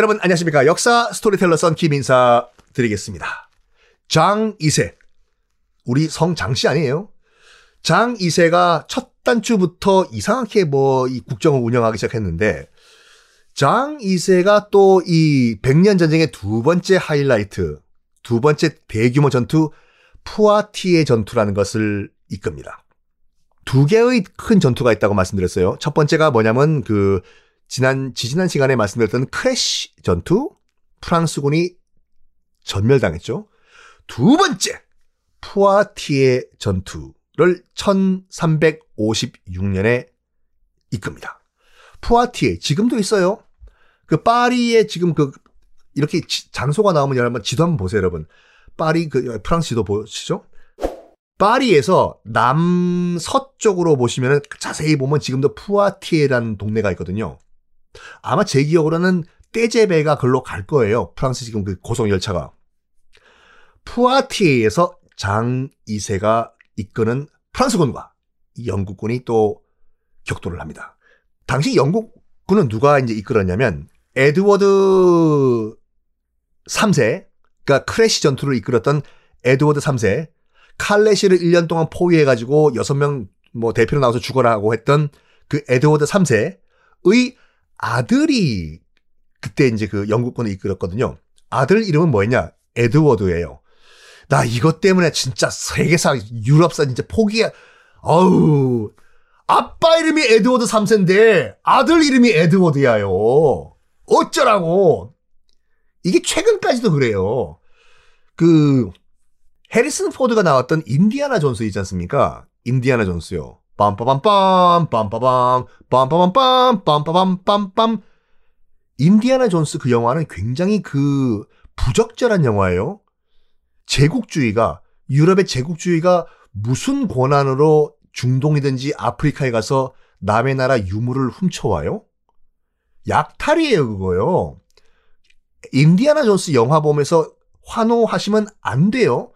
여러분 안녕하십니까. 역사 스토리텔러 썬킴 인사 드리겠습니다. 장 2세. 우리 성 장씨 아니에요? 장 2세가 첫 단추부터 이상하게 뭐 이 국정을 운영하기 시작했는데 장 2세가 또 이 백년 전쟁의 두 번째 하이라이트, 두 번째 대규모 전투 푸아티에 전투라는 것을 이끕니다. 두 개의 큰 전투가 있다고 말씀드렸어요. 첫 번째가 뭐냐면 그 지난 지지난 시간에 말씀드렸던 크레시 전투 프랑스군이 전멸당했죠. 두 번째 푸아티에 전투를 1356년에 이끕니다. 푸아티에 지금도 있어요. 그 파리에 지금 그 이렇게 지- 장소가 나오면 여러분 지도 한번 보세요, 여러분. 파리 그 프랑스 지도 보시죠? 파리에서 남서쪽으로 보시면 자세히 보면 지금도 푸아티에라는 동네가 있거든요. 아마 제 기억으로는 떼제베가 글로 갈 거예요. 프랑스 지금 그 고속 열차가. 푸아티에에서 장 2세가 이끄는 프랑스군과 영국군이 또 격돌을 합니다. 당시 영국군은 누가 이제 이끌었냐면 에드워드 3세, 그러니까 크레시 전투를 이끌었던 에드워드 3세, 칼레시를 1년 동안 포위해가지고 6명 뭐 대표로 나와서 죽어라고 했던 그 에드워드 3세의 아들이 그때 이제 그 영국군을 이끌었거든요. 아들 이름은 뭐였냐? 에드워드예요. 나 이것 때문에 진짜 세계사, 유럽사 진짜 포기해. 어우, 아빠 이름이 에드워드 3세인데 아들 이름이 에드워드야요. 어쩌라고. 이게 최근까지도 그래요. 그 해리슨 포드가 나왔던 인디아나 존스 있지 않습니까? 인디아나 존스요. 빰빠밤빰 빰빠밤 빰빠밤빰 빰빠밤 빰빰 인디아나 존스 그 영화는 굉장히 그 부적절한 영화예요. 제국주의가 유럽의 제국주의가 무슨 권한으로 중동이든지 아프리카에 가서 남의 나라 유물을 훔쳐와요? 약탈이에요, 그거요. 인디아나 존스 영화 보면서 환호하시면 안 돼요.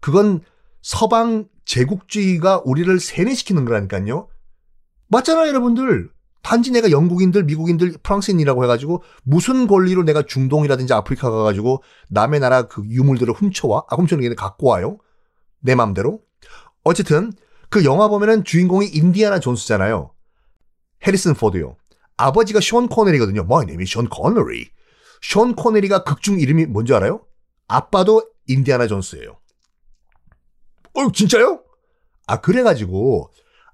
그건 서방 제국주의가 우리를 세뇌시키는 거라니까요. 맞잖아요, 여러분들. 단지 내가 영국인들, 미국인들, 프랑스인이라고 해가지고 무슨 권리로 내가 중동이라든지 아프리카 가가지고 남의 나라 그 유물들을 훔쳐와? 아, 훔쳐는 게 갖고 와요? 내 맘대로? 어쨌든 그 영화 보면은 주인공이 인디아나 존스잖아요. 해리슨 포드요. 아버지가 션 코네리거든요. My name is Sean Connery. 션 코네리가 극중 이름이 뭔지 알아요? 아빠도 인디아나 존스예요. 어, 진짜요? 아, 그래가지고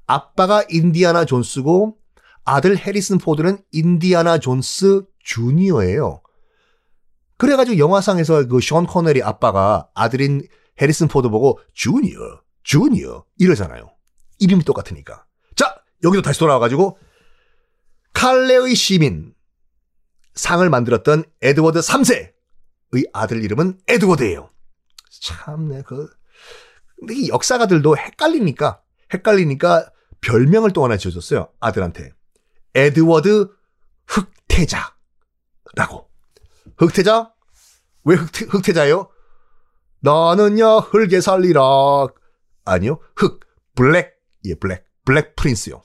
아빠가 인디아나 존스고 아들 해리슨 포드는 인디아나 존스 주니어예요. 그래가지고 영화상에서 그 션 코네리 아빠가 아들인 해리슨 포드 보고 주니어, 주니어 이러잖아요. 이름이 똑같으니까. 자, 여기도 다시 돌아와가지고 칼레의 시민 상을 만들었던 에드워드 3세의 아들 이름은 에드워드예요. 참네 그 근데 이 역사가들도 헷갈리니까 헷갈리니까 별명을 또 하나 지어줬어요 아들한테. 에드워드 흑태자라고. 흑태자? 왜 흑태, 흑태자예요? 나는야 흙에 살리라. 아니요 흑 black. 예 black. Black Prince요.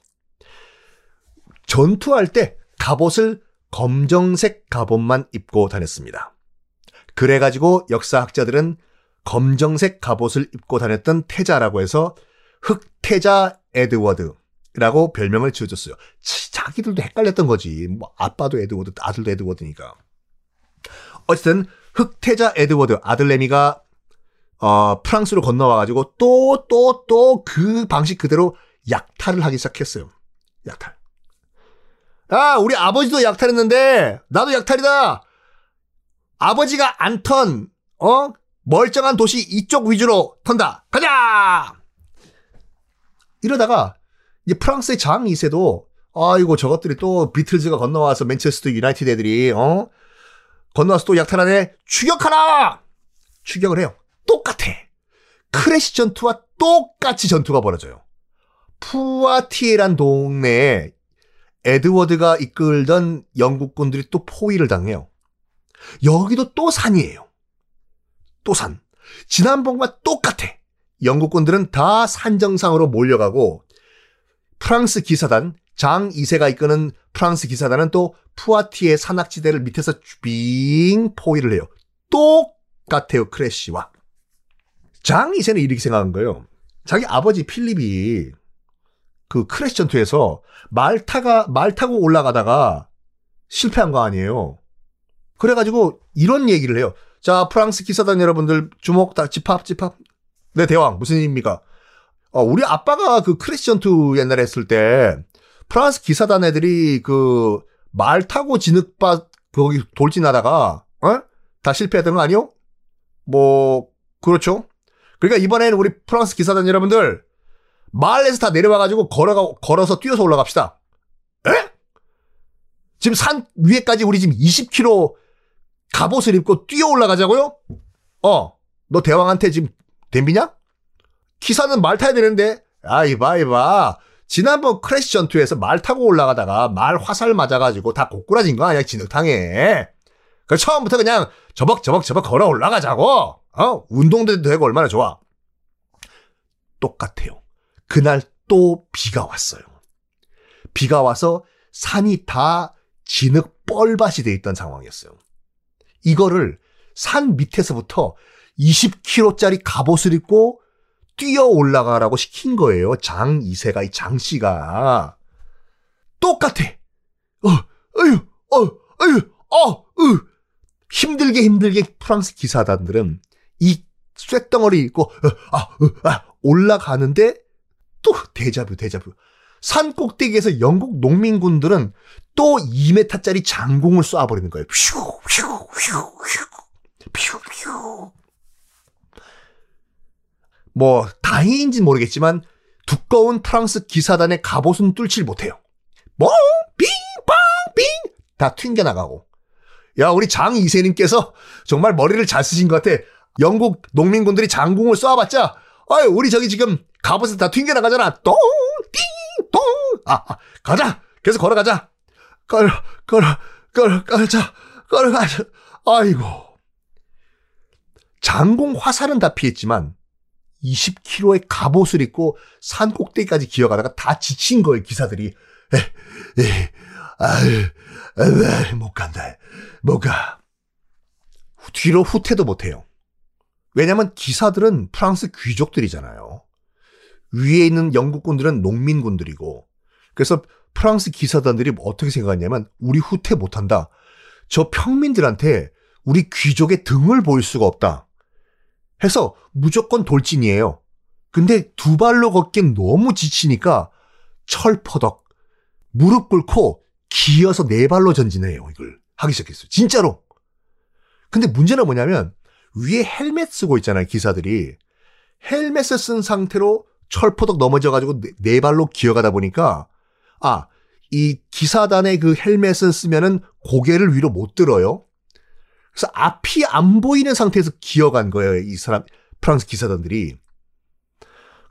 전투할 때 갑옷을 검정색 갑옷만 입고 다녔습니다. 그래가지고 역사학자들은 검정색 갑옷을 입고 다녔던 태자라고 해서 흑태자 에드워드라고 별명을 지어줬어요. 치, 자기들도 헷갈렸던 거지. 뭐 아빠도 에드워드, 아들도 에드워드니까. 어쨌든 흑태자 에드워드 아들 레미가 어, 프랑스로 건너와가지고 또 또 또 그 방식 그대로 약탈을 하기 시작했어요. 약탈. 아, 우리 아버지도 약탈했는데 나도 약탈이다. 아버지가 안 턴, 어? 멀쩡한 도시 이쪽 위주로 턴다. 가자! 이러다가 이제 프랑스의 장 2세도 아이고 저것들이 또 비틀즈가 건너와서 맨체스터 유나이티드 애들이 어? 건너와서 또 약탈하네. 추격하라! 추격을 해요. 똑같아. 크레시 전투와 똑같이 전투가 벌어져요. 푸아티에란 동네에 에드워드가 이끌던 영국군들이 또 포위를 당해요. 여기도 또 산이에요. 또 산. 지난번과 똑같아. 영국군들은 다 산정상으로 몰려가고 프랑스 기사단 장 2세가 이끄는 프랑스 기사단은 또 푸아티의 산악지대를 밑에서 빙 포위를 해요. 똑같아요, 크래쉬와. 장 2세는 이렇게 생각한 거예요. 자기 아버지 필립이 그 크레시 전투에서 말 타가, 말 타고 올라가다가 실패한 거 아니에요. 그래가지고 이런 얘기를 해요. 자, 프랑스 기사단 여러분들 주목 다 집합 집합. 네, 대왕 무슨 일입니까? 어, 우리 아빠가 그 크레시 전투 옛날에 했을 때 프랑스 기사단 애들이 그 말 타고 진흙밭 거기 돌진하다가 어? 다 실패했던 거 아니요? 뭐 그렇죠. 그러니까 이번에는 우리 프랑스 기사단 여러분들 말에서 다 내려와 가지고 걸어가 걸어서 뛰어서 올라갑시다. 에? 지금 산 위에까지 우리 지금 20km 갑옷을 입고 뛰어 올라가자고요? 어, 너 대왕한테 지금 덤비냐? 기사는 말 타야 되는데, 아, 이봐, 이봐. 지난번 크레시 전투에서 말 타고 올라가다가 말 화살 맞아가지고 다 고꾸라진 거 아니야, 진흙탕에. 그 처음부터 그냥 저벅저벅저벅 걸어 올라가자고. 어, 운동도 되고 얼마나 좋아. 똑같아요. 그날 또 비가 왔어요. 비가 와서 산이 다 진흙 뻘밭이 돼 있던 상황이었어요. 이거를 산 밑에서부터 20kg짜리 갑옷을 입고 뛰어 올라가라고 시킨 거예요. 장 2세가, 이 장 씨가. 똑같아. 어, 어휴, 어, 어휴, 어, 으. 힘들게 힘들게 프랑스 기사단들은 이 쇳덩어리 입고, 어, 아, 어, 아, 올라가는데 또 대자뷰, 대자뷰. 산 꼭대기에서 영국 농민군들은 또 2m짜리 장공을 쏴버리는 거예요. 퓨, 퓨, 퓨, 퓨, 퓨, 퓨. 뭐, 다행인지는 모르겠지만, 두꺼운 프랑스 기사단의 갑옷은 뚫질 못해요. 뭐, 빙, 빵, 빙! 다 튕겨나가고. 야, 우리 장 2세님께서 정말 머리를 잘 쓰신 것 같아. 영국 농민군들이 장공을 쏴봤자, 아유, 우리 저기 지금 갑옷에 다 튕겨나가잖아. 똥, 띵, 똥. 아, 아 가자. 계속 걸어가자. 걸어, 걸어, 걸어, 가자. 걸어 가자. 아이고. 장공 화살은 다 피했지만 20kg의 갑옷을 입고 산 꼭대기까지 기어가다가 다 지친 거예요, 기사들이. 에, 에, 아유, 아유, 못 간다. 못 가. 뒤로 후퇴도 못 해요. 왜냐면 기사들은 프랑스 귀족들이잖아요. 위에 있는 영국군들은 농민군들이고. 그래서 프랑스 기사단들이 어떻게 생각하냐면 우리 후퇴 못한다. 저 평민들한테 우리 귀족의 등을 보일 수가 없다. 해서 무조건 돌진이에요. 근데 두 발로 걷긴 너무 지치니까 철퍼덕 무릎 꿇고 기어서 네 발로 전진해요. 이걸 하기 시작했어요. 진짜로. 근데 문제는 뭐냐면 위에 헬멧 쓰고 있잖아요. 기사들이. 헬멧을 쓴 상태로 철포덕 넘어져가지고 네, 네 발로 기어가다 보니까 아, 이 기사단의 그 헬멧을 쓰면은 고개를 위로 못 들어요. 그래서 앞이 안 보이는 상태에서 기어간 거예요. 이 사람, 프랑스 기사단들이.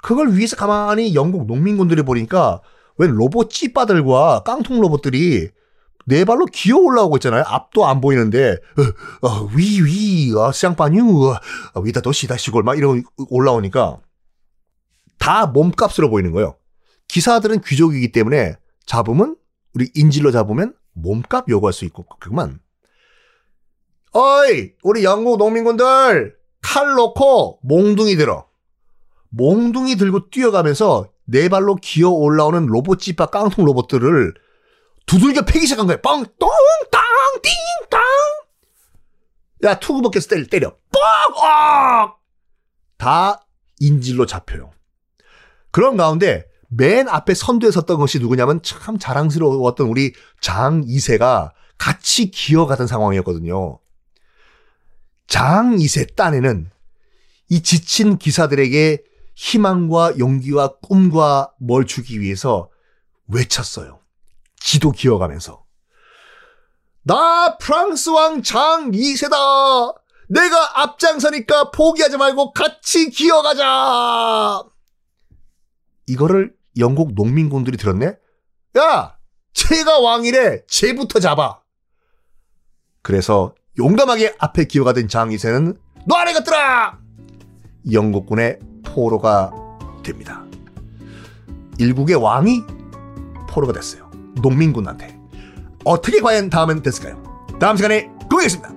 그걸 위에서 가만히 영국 농민군들이 보니까 웬 로봇 찌빠들과 깡통 로봇들이 네 발로 기어 올라오고 있잖아요. 앞도 안 보이는데 어, 어, 위, 위, 어, 쌍빠뉴, 어, 위다 도시다 시골 막 이런 올라오니까 다 몸값으로 보이는 거예요. 기사들은 귀족이기 때문에 잡으면 우리 인질로 잡으면 몸값 요구할 수 있고 그만. 어이 우리 영국 농민군들 칼 놓고 몽둥이 들어. 몽둥이 들고 뛰어가면서 네 발로 기어 올라오는 로봇 집합 깡통 로봇들을 두들겨 패기 시작한 거야. 빵, 똥, 땅, 띵, 땅. 야, 투구 벗겨서 때려, 때려. 뻑! 아! 다 인질로 잡혀요. 그런 가운데 맨 앞에 선두에 섰던 것이 누구냐면 참 자랑스러웠던 우리 장 2세가 같이 기어가던 상황이었거든요. 장 2세 딴에는 이 지친 기사들에게 희망과 용기와 꿈과 뭘 주기 위해서 외쳤어요. 지도 기어가면서. 나 프랑스 왕 장 2세다! 내가 앞장서니까 포기하지 말고 같이 기어가자! 이거를 영국 농민군들이 들었네? 야! 쟤가 왕이래! 쟤부터 잡아! 그래서 용감하게 앞에 기어가던 장 2세는 너 아래 갔더라! 영국군의 포로가 됩니다. 일국의 왕이 포로가 됐어요. 농민군한테 어떻게 과연 다음엔 됐을까요? 다음 시간에 공개하겠습니다.